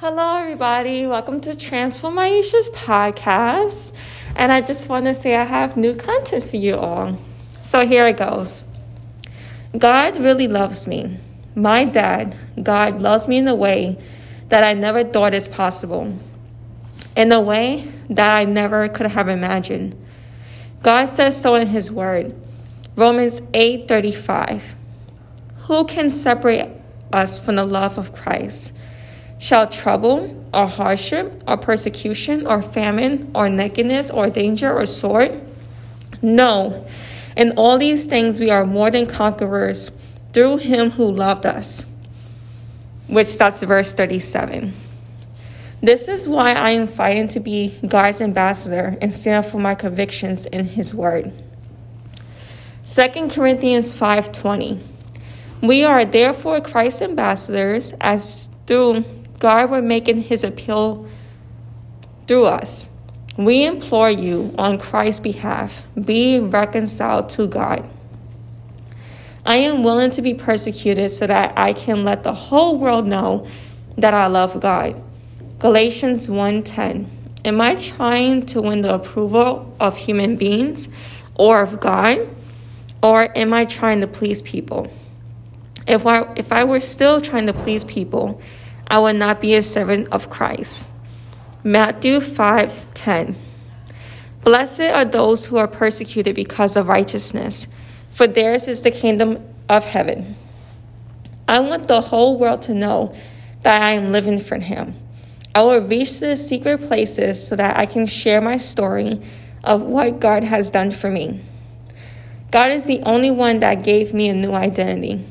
Hello, everybody. Welcome to Transform Aisha's podcast. And I just want to say I have new content for you all. So here it goes God really loves me. My dad, God, loves me in a way that I never thought is possible, in a way that I never could have imagined. God says so in His Word. Romans 8 35. Who can separate us from the love of Christ? Shall trouble, or hardship, or persecution, or famine, or nakedness, or danger, or sword? No. In all these things we are more than conquerors through him who loved us. Which that's verse 37. This is why I am fighting to be God's ambassador and stand up for my convictions in his word. 2 Corinthians 5:20 We are therefore Christ's ambassadors as through God were making his appeal through us. We implore you on Christ's behalf, be reconciled to God. I am willing to be persecuted so that I can let the whole world know that I love God. Galatians 1:10. Am I trying to win the approval of human beings or of God? Or am I trying to please people? If I, if I were still trying to please people, I will not be a servant of Christ. Matthew 5:10 Blessed are those who are persecuted because of righteousness, for theirs is the kingdom of heaven. I want the whole world to know that I am living for him. I will reach the secret places so that I can share my story of what God has done for me. God is the only one that gave me a new identity.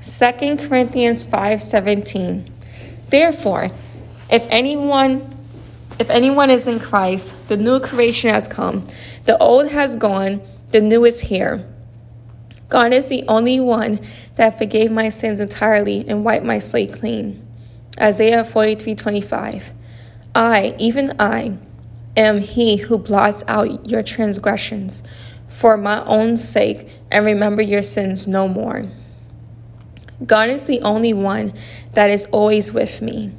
2 Corinthians 5:17 Therefore, if anyone if anyone is in Christ, the new creation has come. The old has gone, the new is here. God is the only one that forgave my sins entirely and wiped my slate clean. Isaiah 43:25. I, even I, am he who blots out your transgressions for my own sake and remember your sins no more. God is the only one that is always with me.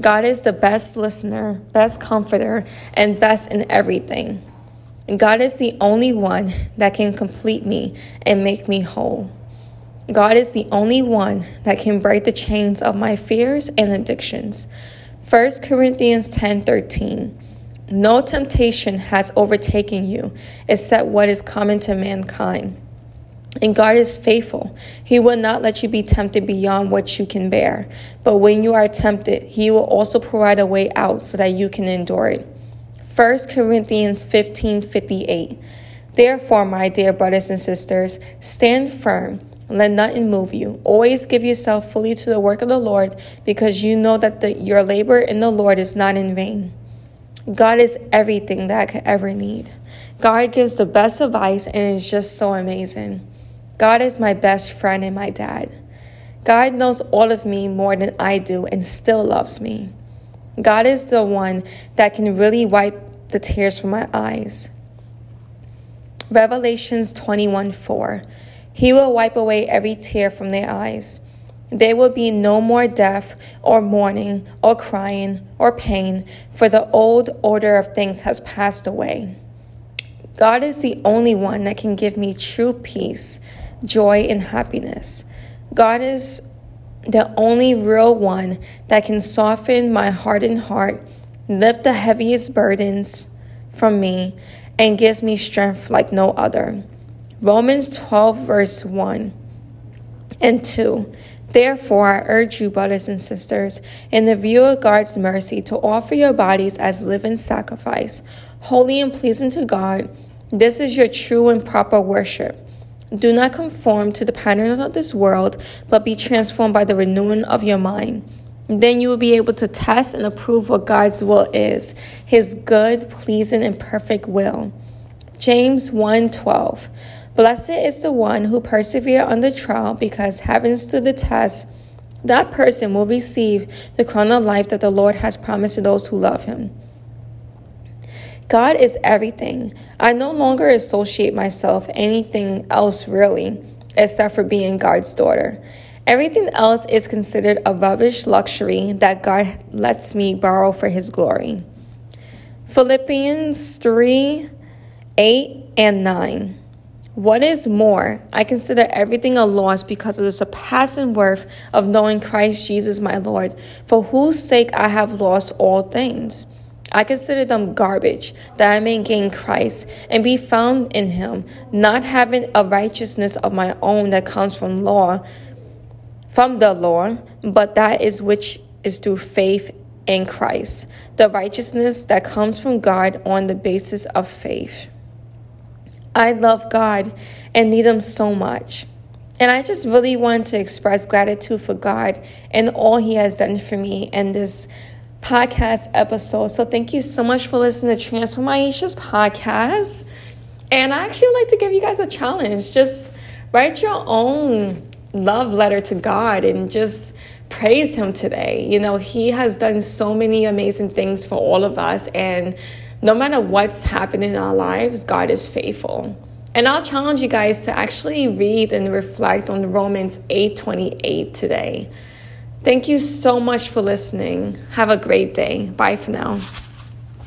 God is the best listener, best comforter, and best in everything. God is the only one that can complete me and make me whole. God is the only one that can break the chains of my fears and addictions. 1 Corinthians 10:13 No temptation has overtaken you except what is common to mankind. And God is faithful. He will not let you be tempted beyond what you can bear. But when you are tempted, He will also provide a way out so that you can endure it. 1 Corinthians 15 58. Therefore, my dear brothers and sisters, stand firm. Let nothing move you. Always give yourself fully to the work of the Lord, because you know that the, your labor in the Lord is not in vain. God is everything that I could ever need. God gives the best advice, and it's just so amazing. God is my best friend and my dad. God knows all of me more than I do and still loves me. God is the one that can really wipe the tears from my eyes. Revelations 21 4. He will wipe away every tear from their eyes. There will be no more death, or mourning, or crying, or pain, for the old order of things has passed away. God is the only one that can give me true peace joy, and happiness. God is the only real one that can soften my hardened heart, lift the heaviest burdens from me, and gives me strength like no other. Romans 12, verse 1 and 2. Therefore, I urge you, brothers and sisters, in the view of God's mercy, to offer your bodies as living sacrifice, holy and pleasing to God. This is your true and proper worship. Do not conform to the patterns of this world, but be transformed by the renewing of your mind. Then you will be able to test and approve what God's will is, his good, pleasing, and perfect will. James 1:12. Blessed is the one who persevere under trial, because having stood the test, that person will receive the crown of life that the Lord has promised to those who love him. God is everything. I no longer associate myself anything else really except for being God's daughter. Everything else is considered a rubbish luxury that God lets me borrow for His glory. Philippians 3 8 and 9. What is more, I consider everything a loss because of the surpassing worth of knowing Christ Jesus my Lord, for whose sake I have lost all things. I consider them garbage, that I may gain Christ and be found in him, not having a righteousness of my own that comes from law, from the law, but that is which is through faith in Christ, the righteousness that comes from God on the basis of faith. I love God and need Him so much. And I just really want to express gratitude for God and all He has done for me in this podcast episode. So thank you so much for listening to Transform Aisha's podcast. And I actually would like to give you guys a challenge. Just write your own love letter to God and just praise Him today. You know, He has done so many amazing things for all of us. And no matter what's happening in our lives, God is faithful. And I'll challenge you guys to actually read and reflect on Romans 8:28 today. Thank you so much for listening. Have a great day. Bye for now.